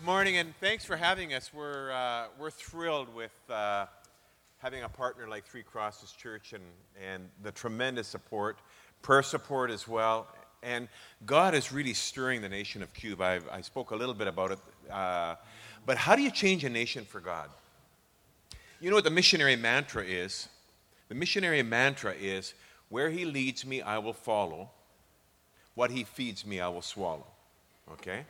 Good morning, and thanks for having us. We're, uh, we're thrilled with uh, having a partner like Three Crosses Church and, and the tremendous support, prayer support as well. And God is really stirring the nation of Cuba. I've, i spoke a little bit about it. Uh, but how do you change a nation for God? You know what the missionary mantra is? The missionary mantra is where he leads me, I will follow. What he feeds me, I will swallow. Okay?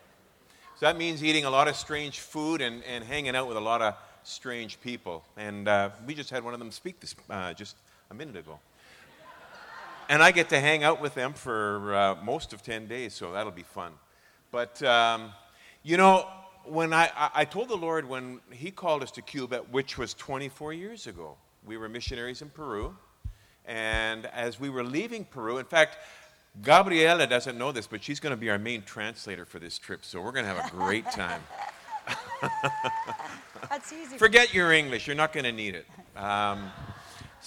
So that means eating a lot of strange food and, and hanging out with a lot of strange people. And uh, we just had one of them speak this uh, just a minute ago. And I get to hang out with them for uh, most of 10 days, so that'll be fun. But, um, you know, when I, I told the Lord when He called us to Cuba, which was 24 years ago, we were missionaries in Peru. And as we were leaving Peru, in fact, Gabriela doesn't know this, but she's going to be our main translator for this trip, so we're going to have a great time. That's easy. Forget your English, you're not going to need it. Um,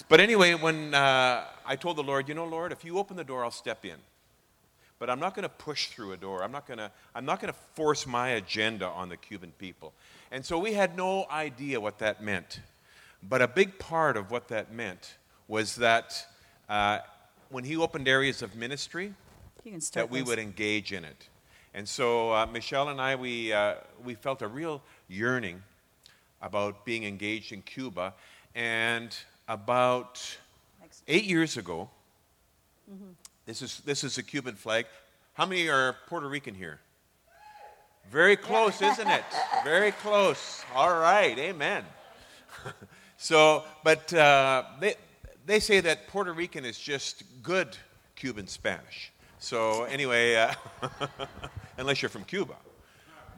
but anyway, when uh, I told the Lord, you know, Lord, if you open the door, I'll step in. But I'm not going to push through a door. I'm not going to I'm not going to force my agenda on the Cuban people. And so we had no idea what that meant. But a big part of what that meant was that uh, when he opened areas of ministry, that we this. would engage in it. And so uh, Michelle and I, we, uh, we felt a real yearning about being engaged in Cuba. And about eight years ago, mm-hmm. this, is, this is a Cuban flag. How many are Puerto Rican here? Very close, yeah. isn't it? Very close. All right, amen. so, but uh, they, they say that Puerto Rican is just good Cuban Spanish. So, anyway, uh, unless you're from Cuba.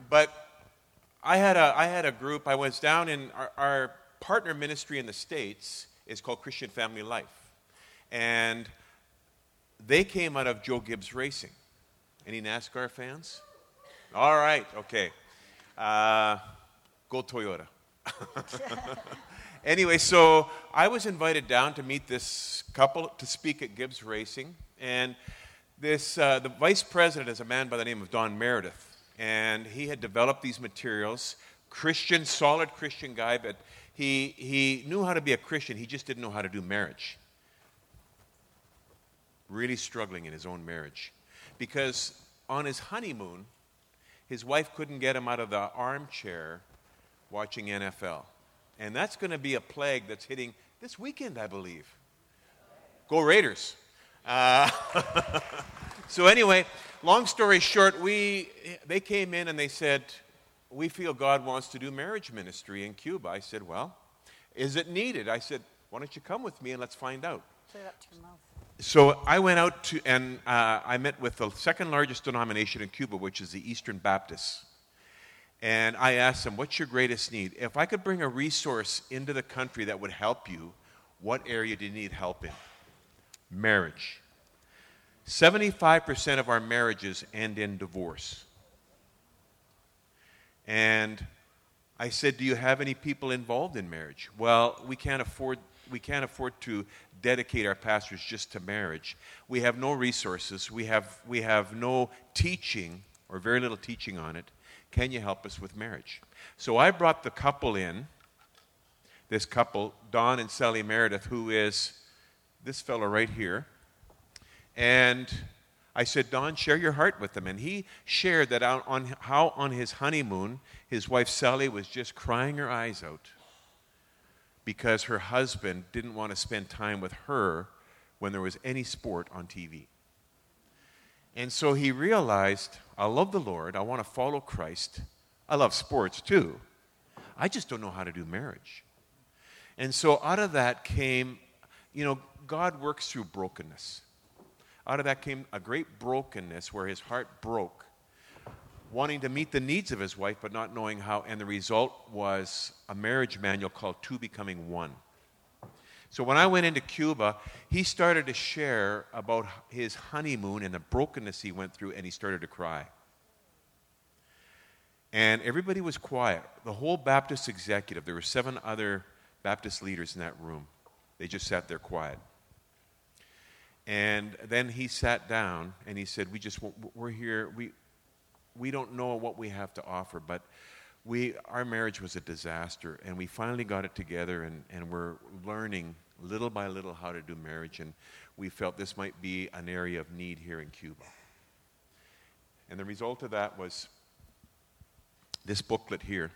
But I had a, I had a group, I was down in our, our partner ministry in the States is called Christian Family Life. And they came out of Joe Gibbs Racing. Any NASCAR fans? All right, okay. Uh, go Toyota. Anyway, so I was invited down to meet this couple to speak at Gibbs Racing, and this uh, the vice president is a man by the name of Don Meredith, and he had developed these materials. Christian, solid Christian guy, but he he knew how to be a Christian. He just didn't know how to do marriage. Really struggling in his own marriage, because on his honeymoon, his wife couldn't get him out of the armchair watching NFL. And that's going to be a plague that's hitting this weekend, I believe. Go Raiders. Uh, so, anyway, long story short, we, they came in and they said, We feel God wants to do marriage ministry in Cuba. I said, Well, is it needed? I said, Why don't you come with me and let's find out? So I went out to, and uh, I met with the second largest denomination in Cuba, which is the Eastern Baptists. And I asked them, What's your greatest need? If I could bring a resource into the country that would help you, what area do you need help in? Marriage. 75% of our marriages end in divorce. And I said, Do you have any people involved in marriage? Well, we can't afford, we can't afford to dedicate our pastors just to marriage. We have no resources, we have, we have no teaching, or very little teaching on it. Can you help us with marriage? So I brought the couple in, this couple, Don and Sally Meredith, who is this fellow right here. And I said, Don, share your heart with them. And he shared that on, on, how on his honeymoon, his wife Sally was just crying her eyes out because her husband didn't want to spend time with her when there was any sport on TV. And so he realized, I love the Lord. I want to follow Christ. I love sports too. I just don't know how to do marriage. And so out of that came, you know, God works through brokenness. Out of that came a great brokenness where his heart broke, wanting to meet the needs of his wife, but not knowing how. And the result was a marriage manual called Two Becoming One. So when I went into Cuba, he started to share about his honeymoon and the brokenness he went through, and he started to cry. And everybody was quiet. The whole Baptist executive, there were seven other Baptist leaders in that room. They just sat there quiet. And then he sat down and he said, We just, we're here, we, we don't know what we have to offer, but we, our marriage was a disaster, and we finally got it together, and, and we're learning little by little how to do marriage, and we felt this might be an area of need here in Cuba. And the result of that was this booklet here.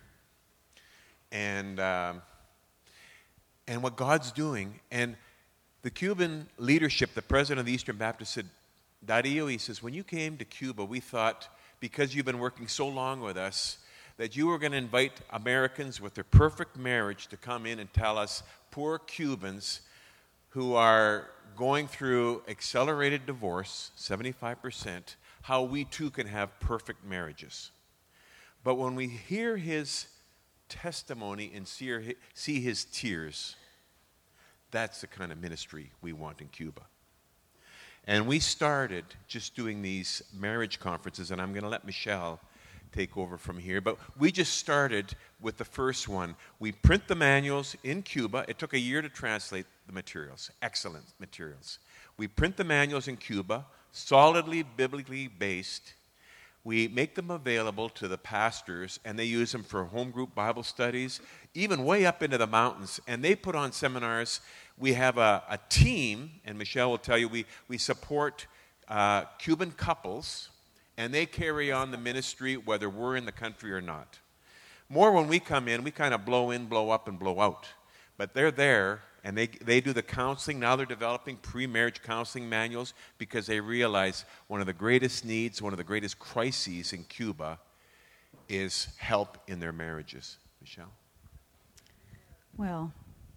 And, um, and what God's doing, and the Cuban leadership, the president of the Eastern Baptist said, Dario, he says, when you came to Cuba, we thought because you've been working so long with us, that you were going to invite Americans with their perfect marriage to come in and tell us, poor Cubans who are going through accelerated divorce, 75%, how we too can have perfect marriages. But when we hear his testimony and see his tears, that's the kind of ministry we want in Cuba. And we started just doing these marriage conferences, and I'm going to let Michelle take over from here. But we just started with the first one. We print the manuals in Cuba. It took a year to translate the materials, excellent materials. We print the manuals in Cuba, solidly biblically based. We make them available to the pastors, and they use them for home group Bible studies, even way up into the mountains. And they put on seminars. We have a, a team, and Michelle will tell you, we, we support uh, Cuban couples and they carry on the ministry whether we're in the country or not. More when we come in, we kind of blow in, blow up, and blow out. But they're there and they, they do the counseling. Now they're developing pre marriage counseling manuals because they realize one of the greatest needs, one of the greatest crises in Cuba is help in their marriages. Michelle? Well,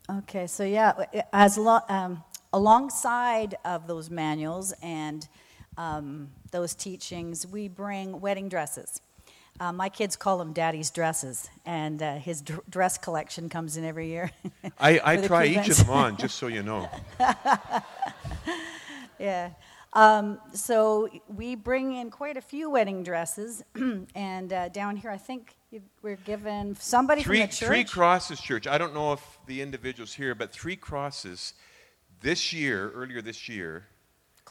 okay, so yeah, as lo- um, alongside of those manuals and um, those teachings, we bring wedding dresses. Uh, my kids call them daddy's dresses, and uh, his d- dress collection comes in every year. I, I try each of them on, just so you know. yeah. Um, so we bring in quite a few wedding dresses, and uh, down here, I think we're given somebody three, from the church. Three Crosses Church. I don't know if the individuals here, but Three Crosses this year, earlier this year,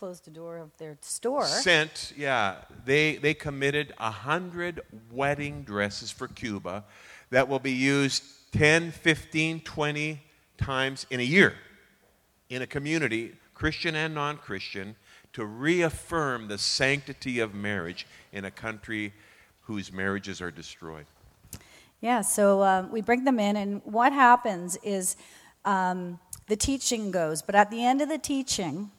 closed the door of their store. Sent, yeah, they, they committed 100 wedding dresses for Cuba that will be used 10, 15, 20 times in a year in a community, Christian and non Christian, to reaffirm the sanctity of marriage in a country whose marriages are destroyed. Yeah, so um, we bring them in, and what happens is um, the teaching goes, but at the end of the teaching,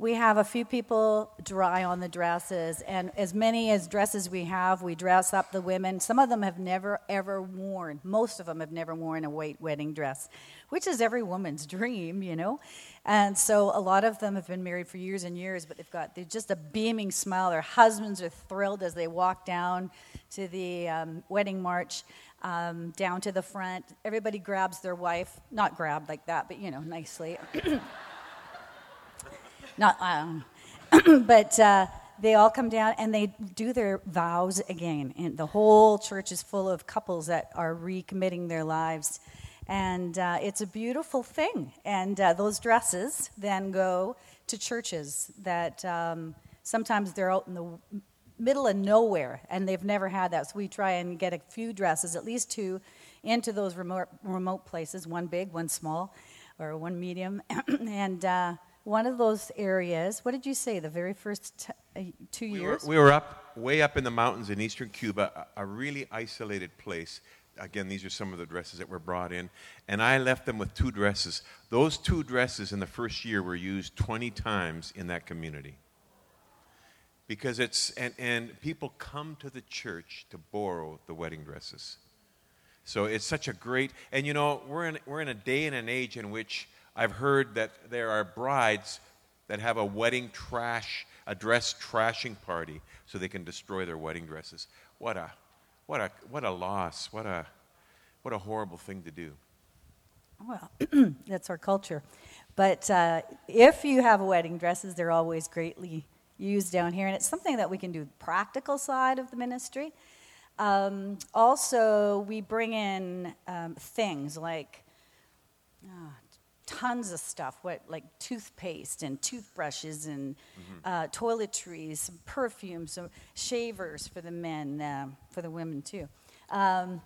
we have a few people dry on the dresses, and as many as dresses we have, we dress up the women. Some of them have never, ever worn, most of them have never worn a white wedding dress, which is every woman's dream, you know. And so a lot of them have been married for years and years, but they've got they're just a beaming smile. Their husbands are thrilled as they walk down to the um, wedding march. Um, down to the front. Everybody grabs their wife, not grabbed like that, but you know, nicely. Not, um, but uh, they all come down and they do their vows again. And the whole church is full of couples that are recommitting their lives. And uh, it's a beautiful thing. And uh, those dresses then go to churches that um, sometimes they're out in the middle of nowhere and they've never had that. So we try and get a few dresses, at least two, into those remote, remote places one big, one small, or one medium. and uh, one of those areas. What did you say? The very first t- uh, two we years. Were, we were up way up in the mountains in eastern Cuba, a, a, really isolated place. Again, these are some of the dresses that were brought in, and I left them with two dresses. Those two dresses in the first year were used 20 times in that community. Because it's and, and people come to the church to borrow the wedding dresses. So it's such a great and you know we're in we're in a day and an age in which I've heard that there are brides that have a wedding trash, a dress trashing party so they can destroy their wedding dresses. What a, what a, what a loss. What a, what a horrible thing to do. Well, that's our culture. But uh, if you have wedding dresses, they're always greatly used down here. And it's something that we can do practical side of the ministry. Um, also, we bring in um, things like, oh, tons of stuff, what like toothpaste and toothbrushes and uh, toiletries, perfumes, so shavers for the men, uh, for the women too. Um,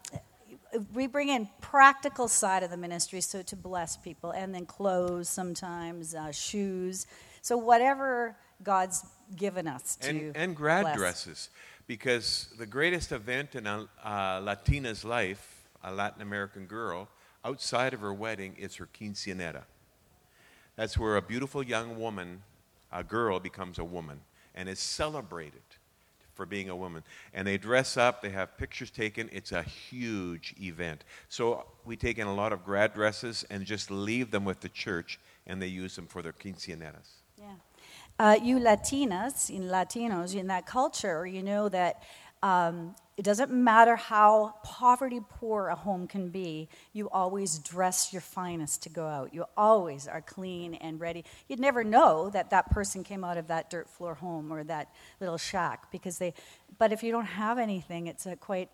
we bring in practical side of the ministry, so to bless people, and then clothes sometimes, uh, shoes. So whatever God's given us to and, and grad bless. dresses because the greatest event in a uh, Latina's life, a Latin American girl, outside of her wedding, it's her quinceanera. That's where a beautiful young woman, a girl, becomes a woman and is celebrated for being a woman. And they dress up, they have pictures taken. It's a huge event. So we take in a lot of grad dresses and just leave them with the church, and they use them for their quinceaneras. Yeah. Uh, you Latinas, in Latinos, in that culture, you know that um, it doesn't matter how poverty poor a home can be, you always dress your finest to go out. You always are clean and ready. You'd never know that that person came out of that dirt floor home or that little shack because they, but if you don't have anything, it's a quite,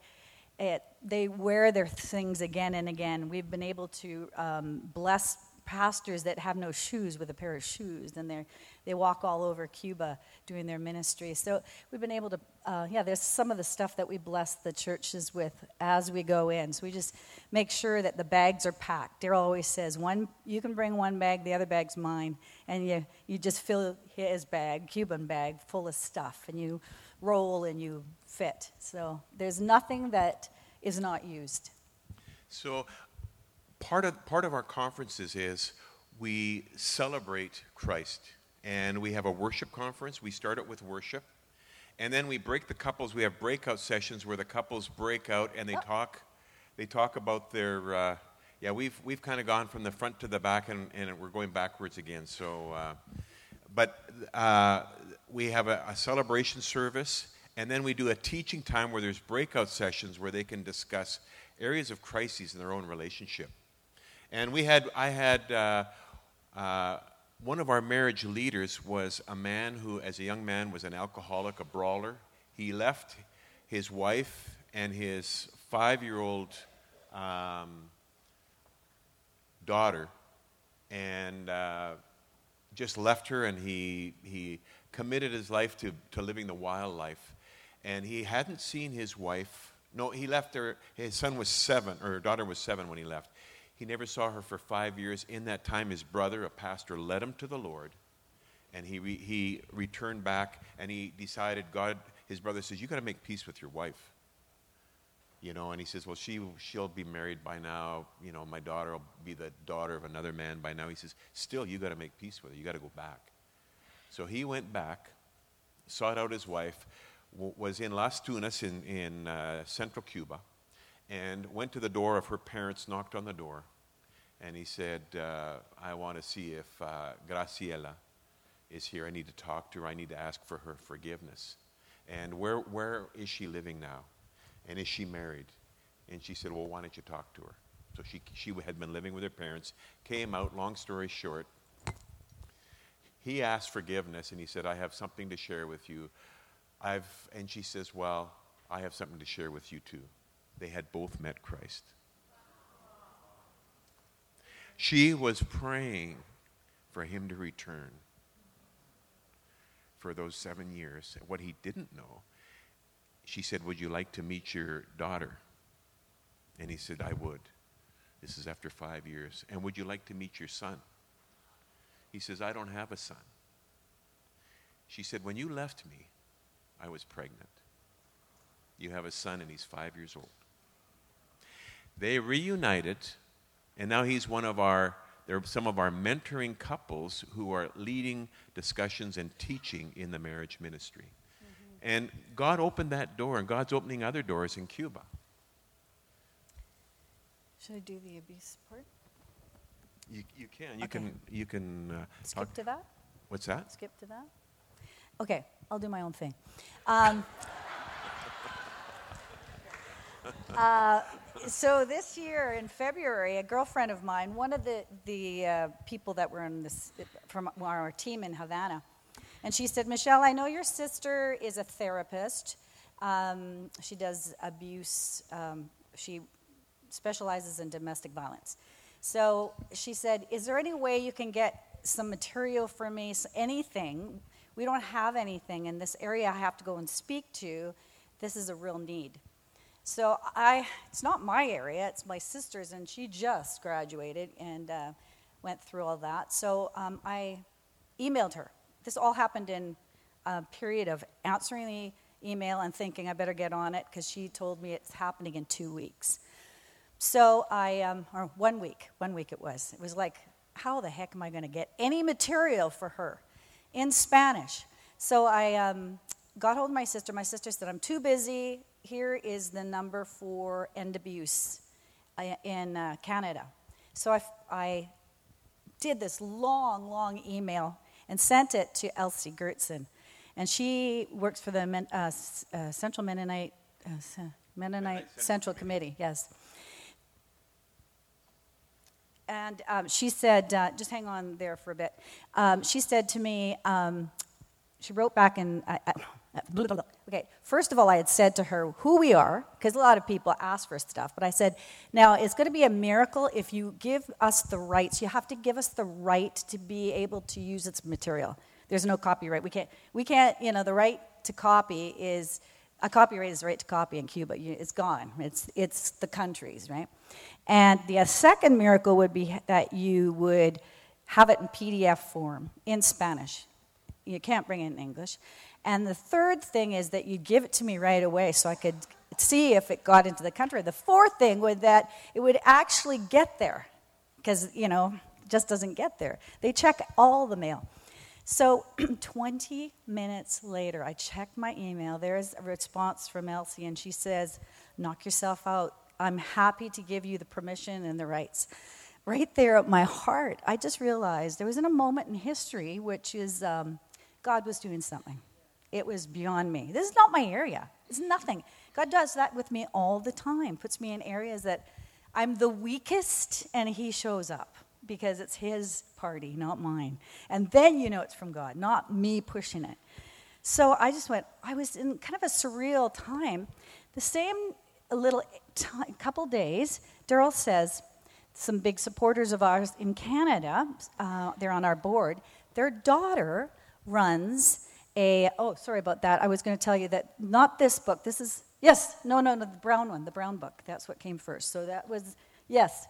it, they wear their things again and again. We've been able to um, bless pastors that have no shoes with a pair of shoes, and they they walk all over Cuba doing their ministry. So we've been able to, uh, yeah. There's some of the stuff that we bless the churches with as we go in. So we just make sure that the bags are packed. Darryl always says, one you can bring one bag, the other bag's mine, and you you just fill his bag, Cuban bag, full of stuff, and you roll and you fit. So there's nothing that is not used. So part of part of our conferences is we celebrate Christ, and we have a worship conference. We start it with worship, and then we break the couples. We have breakout sessions where the couples break out and they talk. They talk about their. Uh, yeah, we've we've kind of gone from the front to the back, and, and we're going backwards again. So, uh, but uh, we have a, a celebration service, and then we do a teaching time where there's breakout sessions where they can discuss areas of crises in their own relationship. And we had, I had, uh, uh, one of our marriage leaders was a man who, as a young man, was an alcoholic, a brawler. He left his wife and his five year old um, daughter and uh, just left her, and he, he committed his life to, to living the wild life. And he hadn't seen his wife. No, he left her. His son was seven, or her daughter was seven when he left. He never saw her for five years. In that time, his brother, a pastor, led him to the Lord. And he, re- he returned back and he decided, God, his brother says, You got to make peace with your wife. You know, and he says, Well, she, she'll be married by now. You know, my daughter will be the daughter of another man by now. He says, Still, you got to make peace with her. You got to go back. So he went back, sought out his wife, w- was in Las Tunas in, in uh, central Cuba and went to the door of her parents, knocked on the door, and he said, uh, I want to see if uh, Graciela is here. I need to talk to her. I need to ask for her forgiveness. And where, where is she living now? And is she married? And she said, Well, why don't you talk to her? So she, she had been living with her parents, came out, long story short. He asked forgiveness, and he said, I have something to share with you. I've, and she says, Well, I have something to share with you too they had both met Christ. She was praying for him to return for those seven years. What he didn't know, she said, Would you like to meet your daughter? And he said, I would. This is after five years. And would you like to meet your son? He says, I don't have a son. She said, When you left me, I was pregnant. You have a son, and he's five years old. They reunited, and now he's one of our, they're some of our mentoring couples who are leading discussions and teaching in the marriage ministry. Mm-hmm. And God opened that door, and God's opening other doors in Cuba. Should I do the abuse part? You, you can. You okay. can. You can. Uh, Skip talk. to that. What's that? Skip to that. Okay, I'll do my own thing. Um, uh, so this year in February, a girlfriend of mine, one of the the uh, people that were in this from our team in Havana, and she said, "Michelle, I know your sister is a therapist. Um, she does abuse. Um, she specializes in domestic violence." So she said, Is there any way you can get some material for me, anything? We don't have anything in this area I have to go and speak to. This is a real need. So I, it's not my area, it's my sister's, and she just graduated and uh, went through all that. So um, I emailed her. This all happened in a period of answering the email and thinking I better get on it because she told me it's happening in two weeks. So I, um, or one week, one week it was. It was like, how the heck am I going to get any material for her in Spanish? So I um, got hold of my sister. My sister said, I'm too busy. Here is the number for end abuse uh, in uh, Canada. So I, I did this long, long email and sent it to Elsie Gertson. And she works for the uh, uh, Central Mennonite, uh, Mennonite Central, Central Committee, yes. And um, she said, uh, just hang on there for a bit. Um, she said to me, um, she wrote back in, okay, first of all, I had said to her who we are, because a lot of people ask for stuff, but I said, now it's going to be a miracle if you give us the rights. You have to give us the right to be able to use its material. There's no copyright. We can't, we can't, you know, the right to copy is, a copyright is the right to copy in Cuba. It's gone. It's, it's the country's, right? And the uh, second miracle would be that you would have it in PDF form in Spanish. You can't bring it in English. And the third thing is that you give it to me right away so I could see if it got into the country. The fourth thing would that it would actually get there because, you know, it just doesn't get there. They check all the mail. So 20 minutes later, I check my email. There's a response from Elsie, and she says, Knock yourself out. I'm happy to give you the permission and the rights. Right there at my heart, I just realized there was in a moment in history which is um, God was doing something. It was beyond me. This is not my area. It's nothing. God does that with me all the time, puts me in areas that I'm the weakest, and He shows up because it's his party, not mine. And then you know it's from God, not me pushing it. So I just went, I was in kind of a surreal time. The same little t- couple days, Darryl says, some big supporters of ours in Canada, uh, they're on our board, their daughter runs a, oh, sorry about that. I was going to tell you that not this book, this is, yes, no, no, no, the brown one, the brown book. That's what came first. So that was, yes,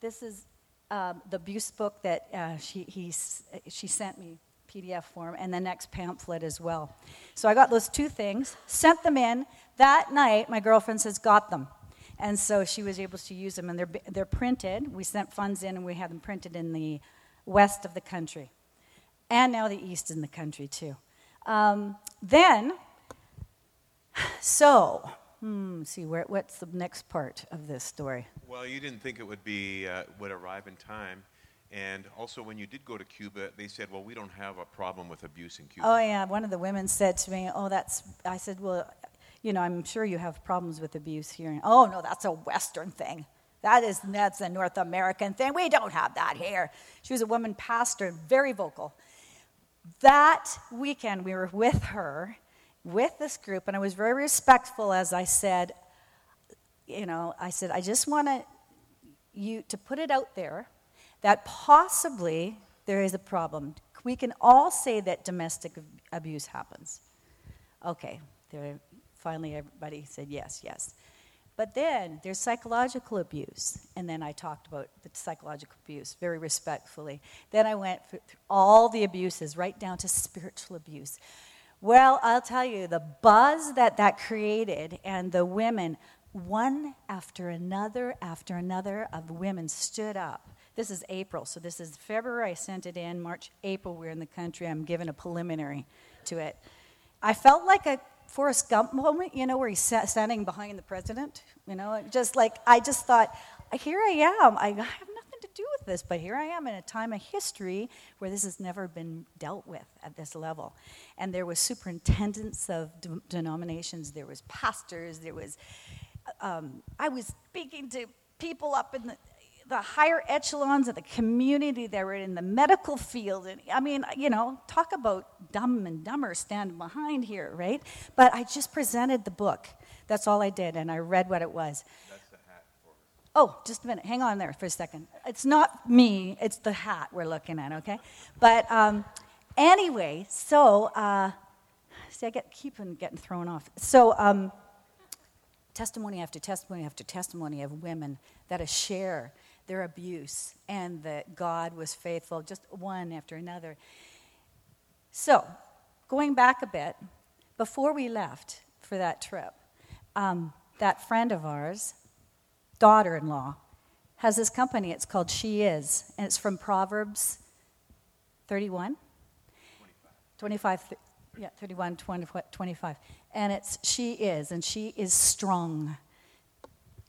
this is um, the abuse book that uh, she, he, she sent me, PDF form, and the next pamphlet as well. So I got those two things, sent them in. That night, my girlfriend says, got them. And so she was able to use them, and they're, they're printed. We sent funds in, and we had them printed in the west of the country, and now the east in the country, too. Um, then, so Hmm, see, where, what's the next part of this story? Well, you didn't think it would be uh, would arrive in time, and also when you did go to Cuba, they said, "Well, we don't have a problem with abuse in Cuba." Oh yeah, one of the women said to me, "Oh, that's." I said, "Well, you know, I'm sure you have problems with abuse here." oh no, that's a Western thing. That is that's a North American thing. We don't have that here. She was a woman pastor, very vocal. That weekend, we were with her with this group, and I was very respectful as I said, you know, I said, I just want to you to put it out there that possibly there is a problem. We can all say that domestic abuse happens. Okay, there, finally everybody said yes, yes. But then there's psychological abuse. And then I talked about the psychological abuse very respectfully. Then I went through all the abuses, right down to spiritual abuse. Well, I'll tell you, the buzz that that created, and the women, one after another after another of women stood up. This is April, so this is February. I sent it in. March, April, we're in the country. I'm giving a preliminary to it. I felt like a Forrest Gump moment, you know, where he's standing behind the president. You know, just like I just thought, here I am. I have nothing to do with this, but here I am in a time of history where this has never been dealt with at this level. And there was superintendents of de- denominations, there was pastors, there was. Um, I was speaking to people up in the, the higher echelons of the community that were in the medical field. And I mean, you know, talk about dumb and dumber standing behind here, right? But I just presented the book. That's all I did, and I read what it was. Oh, just a minute. Hang on there for a second. It's not me, it's the hat we're looking at, okay? But um, anyway, so, uh, see, I get, keep on getting thrown off. So, um, testimony after testimony after testimony of women that share their abuse and that God was faithful, just one after another. So, going back a bit, before we left for that trip, um, that friend of ours, daughter in law, has this company. It's called She Is, and it's from Proverbs 31? 25. 25 yeah, 31, 20, 25. And it's She Is, and she is strong.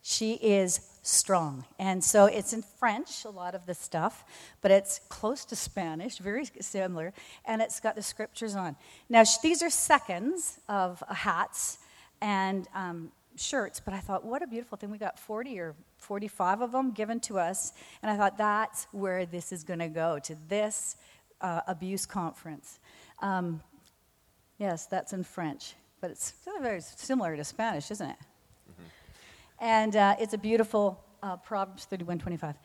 She is strong. And so it's in French, a lot of the stuff, but it's close to Spanish, very similar, and it's got the scriptures on. Now, these are seconds of hats and um, shirts, but I thought, what a beautiful thing. We got 40 or 45 of them given to us, and I thought that's where this is going to go, to this uh, abuse conference. Um, yes, that's in French, but it's very similar to Spanish, isn't it? And uh, it's a beautiful uh, Proverbs 31 25.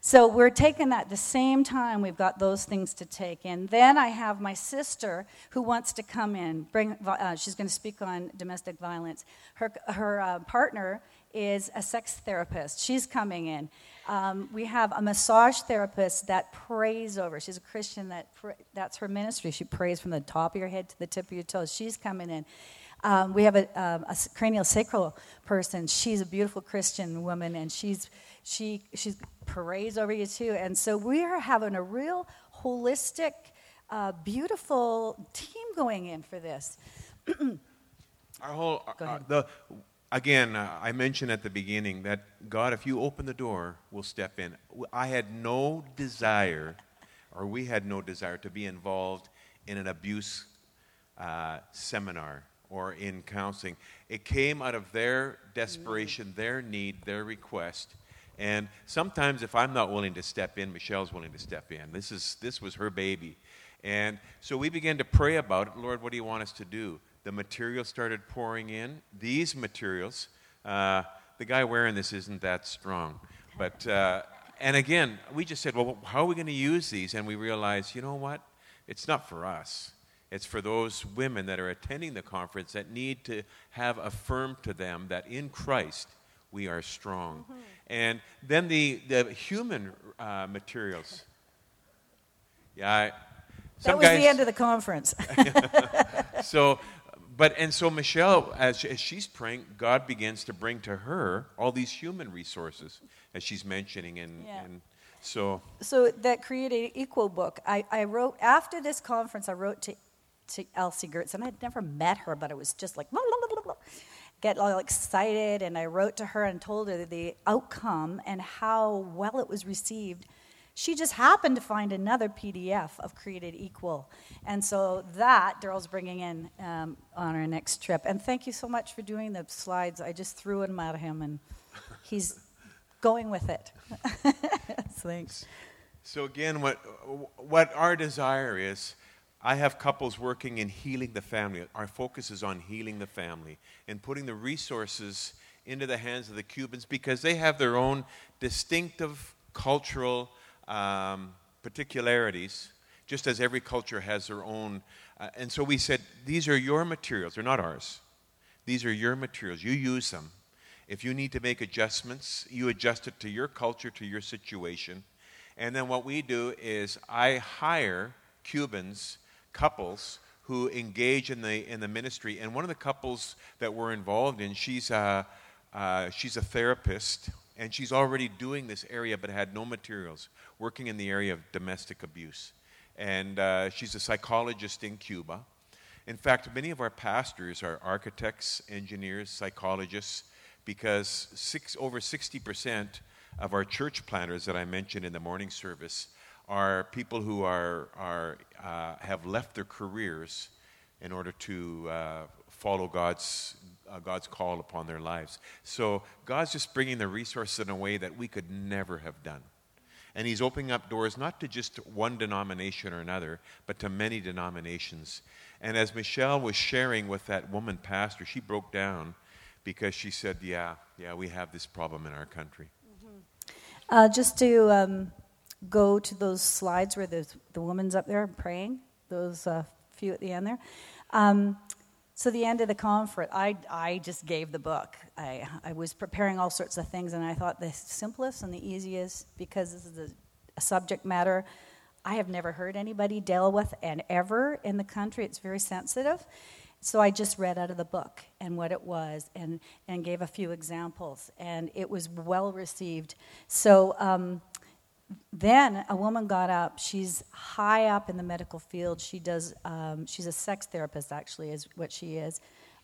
So we're taking that at the same time. We've got those things to take in. Then I have my sister who wants to come in. Bring, uh, she's going to speak on domestic violence. Her, her uh, partner is a sex therapist. She's coming in. Um, we have a massage therapist that prays over. She's a Christian. That pr- that's her ministry. She prays from the top of your head to the tip of your toes. She's coming in. Um, we have a, um, a cranial sacral person. She's a beautiful Christian woman, and she's she she prays over you too. And so we are having a real holistic, uh, beautiful team going in for this. Our whole uh, the again, uh, I mentioned at the beginning that God, if you open the door, will step in. I had no desire, or we had no desire, to be involved in an abuse uh, seminar or in counseling. It came out of their desperation, their need, their request. And sometimes, if I'm not willing to step in, Michelle's willing to step in. This, is, this was her baby. And so we began to pray about it. Lord, what do you want us to do? The material started pouring in. These materials, uh, the guy wearing this isn't that strong. But, uh, and again, we just said, well, how are we going to use these? And we realized, you know what? It's not for us. It's for those women that are attending the conference that need to have affirmed to them that in Christ we are strong. Mm-hmm. And then the, the human uh, materials. Yeah, I, that was guys, the end of the conference. so, but and so Michelle, as, as she's praying, God begins to bring to her all these human resources, as she's mentioning, and, yeah. and so. So that created equal book. I, I wrote after this conference. I wrote to to Elsie Gertz, and I'd never met her, but it was just like, blah, blah, blah, get all excited. And I wrote to her and told her the outcome and how well it was received. She just happened to find another PDF of Created Equal. And so that Darryl's bringing in um, on our next trip. And thank you so much for doing the slides. I just threw them at him, and he's going with it. Thanks. So, again, what, what our desire is I have couples working in healing the family. Our focus is on healing the family and putting the resources into the hands of the Cubans because they have their own distinctive cultural um, particularities, just as every culture has their own. Uh, and so we said, These are your materials, they're not ours. These are your materials. You use them. If you need to make adjustments, you adjust it to your culture, to your situation. And then what we do is I hire Cubans couples who engage in the, in the ministry. And one of the couples that we're involved in, she's a, uh, she's a therapist, and she's already doing this area but had no materials, working in the area of domestic abuse. And uh, she's a psychologist in Cuba. In fact, many of our pastors are architects, engineers, psychologists, because six, over 60% of our church planters that I mentioned in the morning service are people who are, are, uh, have left their careers in order to uh, follow God's, uh, God's call upon their lives. So God's just bringing the resources in a way that we could never have done. And He's opening up doors not to just one denomination or another, but to many denominations. And as Michelle was sharing with that woman pastor, she broke down because she said, Yeah, yeah, we have this problem in our country. Uh, just to um, go to those slides where the woman's up there praying, those uh, few at the end there. Um, so the end of the conference, I, I just gave the book. I, I was preparing all sorts of things, and I thought the simplest and the easiest, because this is a, a subject matter I have never heard anybody deal with, and ever in the country, it's very sensitive. So I just read out of the book and what it was and, and gave a few examples, and it was well received. So um, then a woman got up. She's high up in the medical field. She does. Um, she's a sex therapist, actually, is what she is.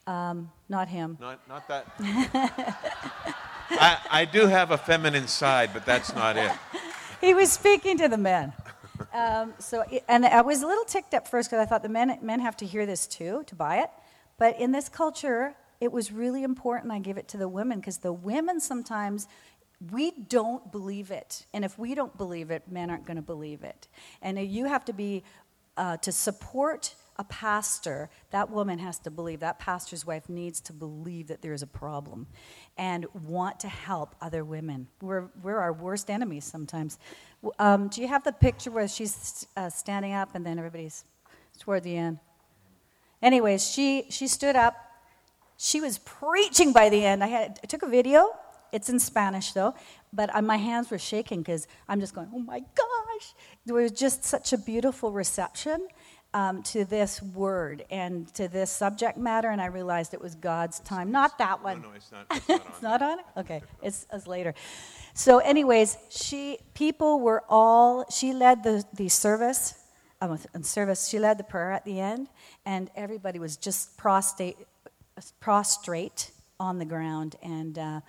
Um, not him. Not, not that. I, I do have a feminine side, but that's not it. he was speaking to the men. Um, so, and I was a little ticked at first because I thought the men, men have to hear this too to buy it. But in this culture, it was really important I gave it to the women because the women sometimes we don't believe it. And if we don't believe it, men aren't going to believe it. And you have to be, uh, to support a pastor, that woman has to believe, that pastor's wife needs to believe that there's a problem and want to help other women. We're, we're our worst enemies sometimes. Um, do you have the picture where she's uh, standing up and then everybody's toward the end? Anyways, she, she stood up. She was preaching by the end. I, had, I took a video. It's in Spanish, though. But uh, my hands were shaking because I'm just going, oh my gosh. There was just such a beautiful reception um, to this word and to this subject matter, and I realized it was God's time. Not that one. No, no, it's not. It's not, it's not on it. Okay, it's, it's later. So, anyways, she people were all. She led the the service. Um, service. She led the prayer at the end, and everybody was just prostrate, prostrate on the ground, and uh,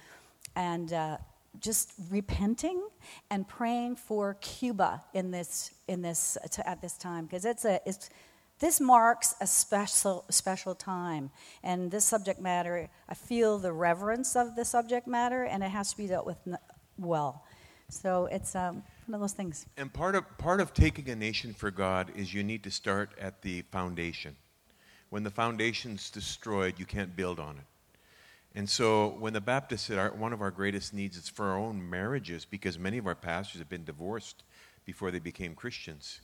and. Uh, just repenting and praying for Cuba in this in this at this time because it's a it's this marks a special special time. And this subject matter I feel the reverence of the subject matter and it has to be dealt with well. So it's um, one of those things. And part of part of taking a nation for God is you need to start at the foundation. When the foundation's destroyed you can't build on it and so when the Baptists said our, one of our greatest needs is for our own marriages, because many of our pastors have been divorced before they became Christians.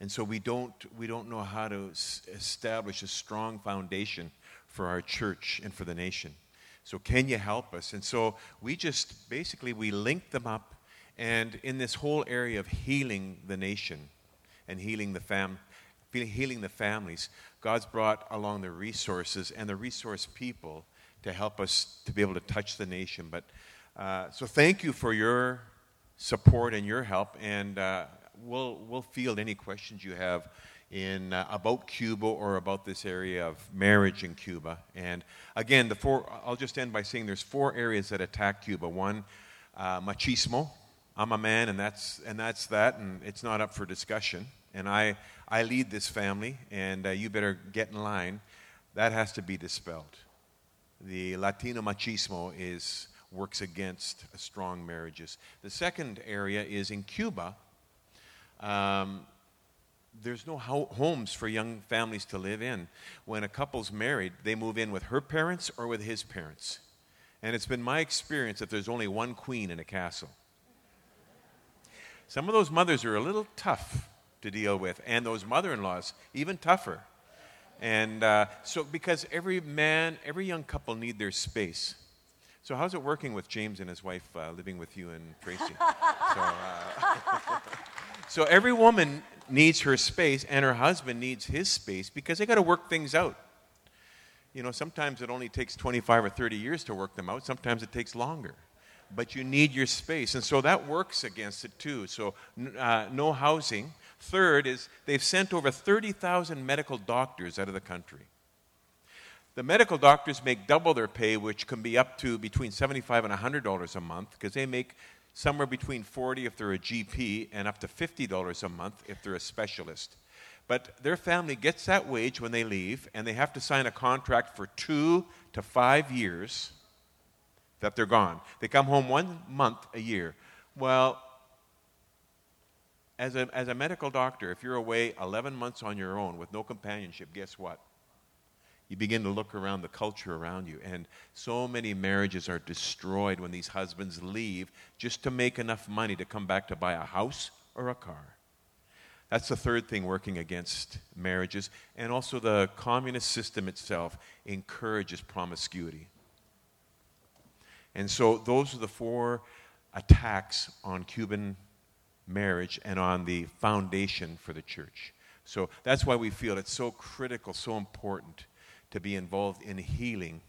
And so we don't, we don't know how to s- establish a strong foundation for our church and for the nation. So can you help us? And so we just basically we link them up and in this whole area of healing the nation and healing the fam healing the families, God's brought along the resources and the resource people to help us to be able to touch the nation. But uh, so thank you for your support and your help, and uh, we'll we'll field any questions you have in uh, about Cuba or about this area of marriage in Cuba. And again, the four I'll just end by saying there's four areas that attack Cuba. One, uh, machismo. I'm a man, and that's and that's that, and it's not up for discussion. And I I lead this family, and uh, you better get in line. That has to be dispelled the Latino machismo is, works against strong marriages. The second area is in Cuba. Um, there's no ho- homes for young families to live in. When a couple's married, they move in with her parents or with his parents. And it's been my experience that there's only one queen in a castle. Some of those mothers are a little tough to deal with, and those mother in laws, even tougher. And uh, so, because every man, every young couple need their space. So, how's it working with James and his wife uh, living with you and Tracy? so, uh, so, every woman needs her space, and her husband needs his space because they got to work things out. You know, sometimes it only takes 25 or 30 years to work them out, sometimes it takes longer. But you need your space. And so that works against it too. So, uh, no housing Third is they've sent over 30,000 medical doctors out of the country. The medical doctors make double their pay, which can be up to between 75 and $100 a month, because they make somewhere between 40 if they're a GP and up to $50 a month if they're a specialist. But their family gets that wage when they leave, and they have to sign a contract for two to five years that they're gone. They come home one month a year. Well, as a, as a medical doctor, if you're away 11 months on your own with no companionship, guess what? you begin to look around the culture around you. And so many marriages are destroyed when these husbands leave just to make enough money to come back to buy a house or a car. That's the third thing working against marriages. And also, the communist system itself encourages promiscuity. And so, those are the four attacks on Cuban marriage and on the foundation for the church. So, that's why we feel it's so critical, so important to be involved in healing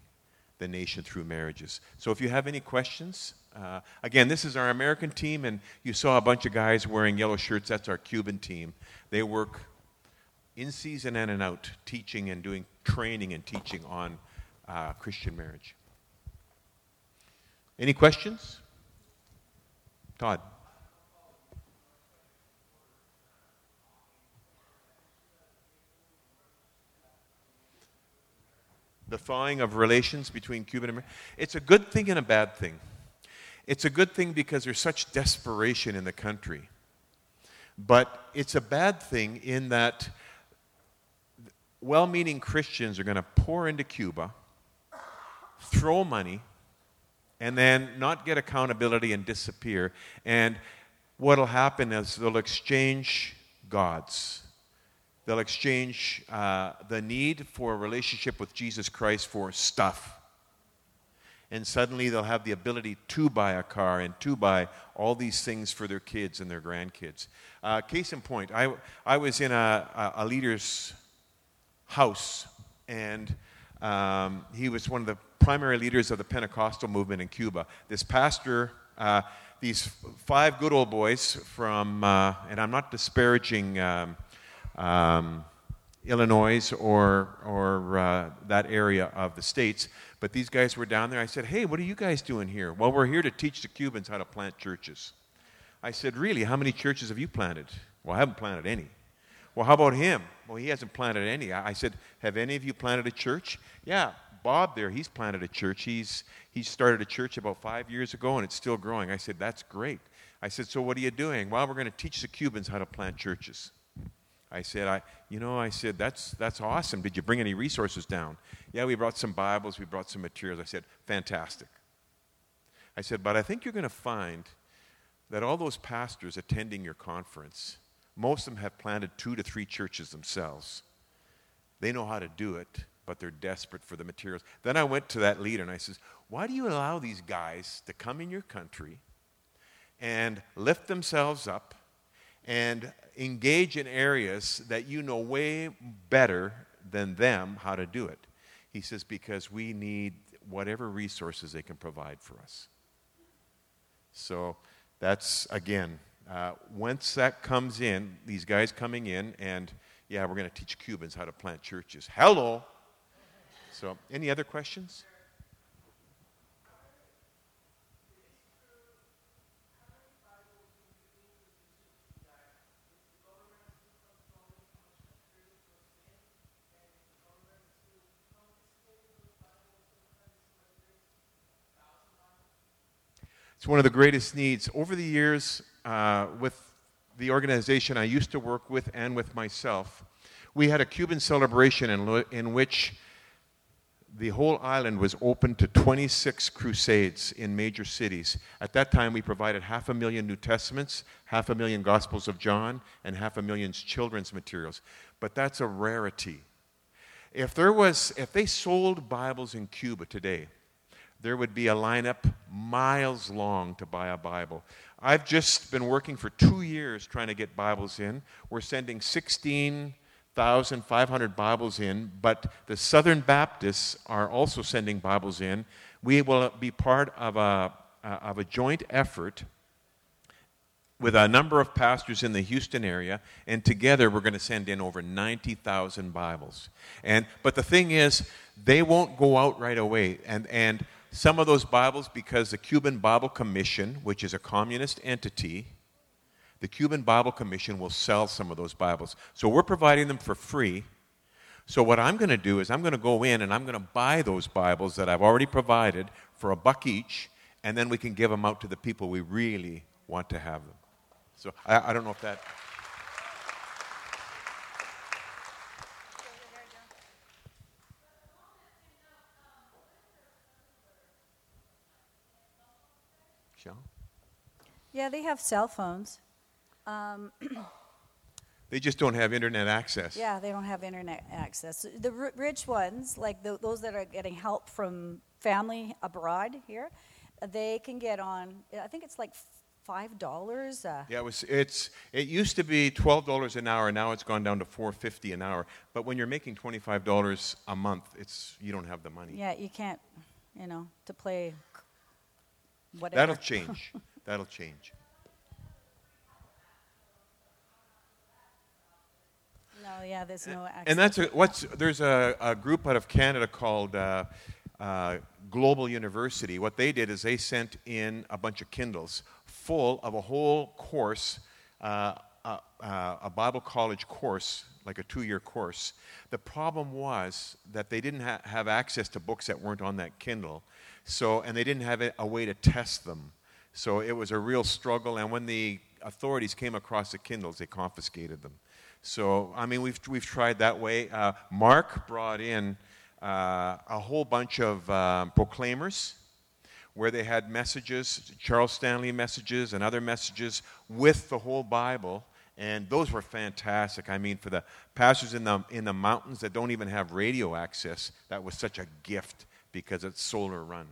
the nation through marriages. So if you have any questions, uh, again, this is our American team, and you saw a bunch of guys wearing yellow shirts. That's our Cuban team. They work in season and out, teaching and doing training and teaching on uh, Christian marriage. Any questions? Todd. The thawing of relations between Cuba and America. It's a good thing and a bad thing. It's a good thing because there's such desperation in the country. But it's a bad thing in that well meaning Christians are going to pour into Cuba, throw money, and then not get accountability and disappear. And what will happen is they'll exchange gods They'll exchange uh, the need for a relationship with Jesus Christ for stuff. And suddenly they'll have the ability to buy a car and to buy all these things for their kids and their grandkids. Uh, case in point, I, I was in a, a, leader's house, and um, he was one of the primary leaders of the Pentecostal movement in Cuba. This pastor, uh, these five good old boys from, uh, and I'm not disparaging. Um, um, Illinois or, or uh, that area of the states. But these guys were down there. I said, Hey, what are you guys doing here? Well, we're here to teach the Cubans how to plant churches. I said, Really? How many churches have you planted? Well, I haven't planted any. Well, how about him? Well, he hasn't planted any. I said, Have any of you planted a church? Yeah, Bob there, he's planted a church. He's, he started a church about five years ago and it's still growing. I said, That's great. I said, So what are you doing? Well, we're going to teach the Cubans how to plant churches. I said, I, you know, I said, that's, that's awesome. Did you bring any resources down? Yeah, we brought some Bibles, we brought some materials. I said, fantastic. I said, but I think you're going to find that all those pastors attending your conference, most of them have planted two to three churches themselves. They know how to do it, but they're desperate for the materials. Then I went to that leader and I said, why do you allow these guys to come in your country and lift themselves up and engage in areas that you know way better than them how to do it. He says, because we need whatever resources they can provide for us. So that's, again, uh, once that comes in, these guys coming in, and yeah, we're going to teach Cubans how to plant churches. Hello. So, any other questions? It's one of the greatest needs. Over the years, uh, with the organization I used to work with and with myself, we had a Cuban celebration in, in which the whole island was open to 26 crusades in major cities. At that time, we provided half a million New Testaments, half a million Gospels of John, and half a million children's materials. But that's a rarity. If there was, if they sold Bibles in Cuba today, there would be a lineup miles long to buy a Bible. I've just been working for two years trying to get Bibles in. We're sending 16,500 Bibles in, but the Southern Baptists are also sending Bibles in. We will be part of a, of a joint effort with a number of pastors in the Houston area, and together we're going to send in over 90,000 Bibles. And, but the thing is, they won't go out right away. And, and some of those Bibles because the Cuban Bible Commission, which is a communist entity, the Cuban Bible Commission will sell some of those Bibles. So we're providing them for free. So what I'm going to do is I'm going to go in and I'm going to buy those Bibles that I've already provided for a buck each, and then we can give them out to the people we really want to have them. So I, I don't know if that. Michelle? Yeah, they have cell phones. Um, They just don't have internet access. yeah, they don't have internet access. The r- rich ones, like the, those that are getting help from family abroad here, they can get on. I think it's like five dollars. Uh, Yeah, it was. It's. It used to be twelve dollars an hour. Now it's gone down to four fifty an hour. But when you're making twenty five dollars a month, it's you don't have the money. yeah, you can't, you know, to play. Whatever. That'll change. That'll change. No, yeah, there's no access. And that's a, what's there's a, a group out of Canada called uh, uh, Global University. What they did is they sent in a bunch of Kindles full of a whole course, uh, uh, uh, a Bible college course, like a two-year course. The problem was that they didn't ha- have access to books that weren't on that Kindle, so and they didn't have a, a way to test them. So it was a real struggle. And when the authorities came across the Kindles, they confiscated them. So, I mean, we've, we've tried that way. Uh, Mark brought in uh, a whole bunch of uh, proclaimers where they had messages, Charles Stanley messages, and other messages with the whole Bible. And those were fantastic. I mean, for the pastors in the, in the mountains that don't even have radio access, that was such a gift because it's solar run.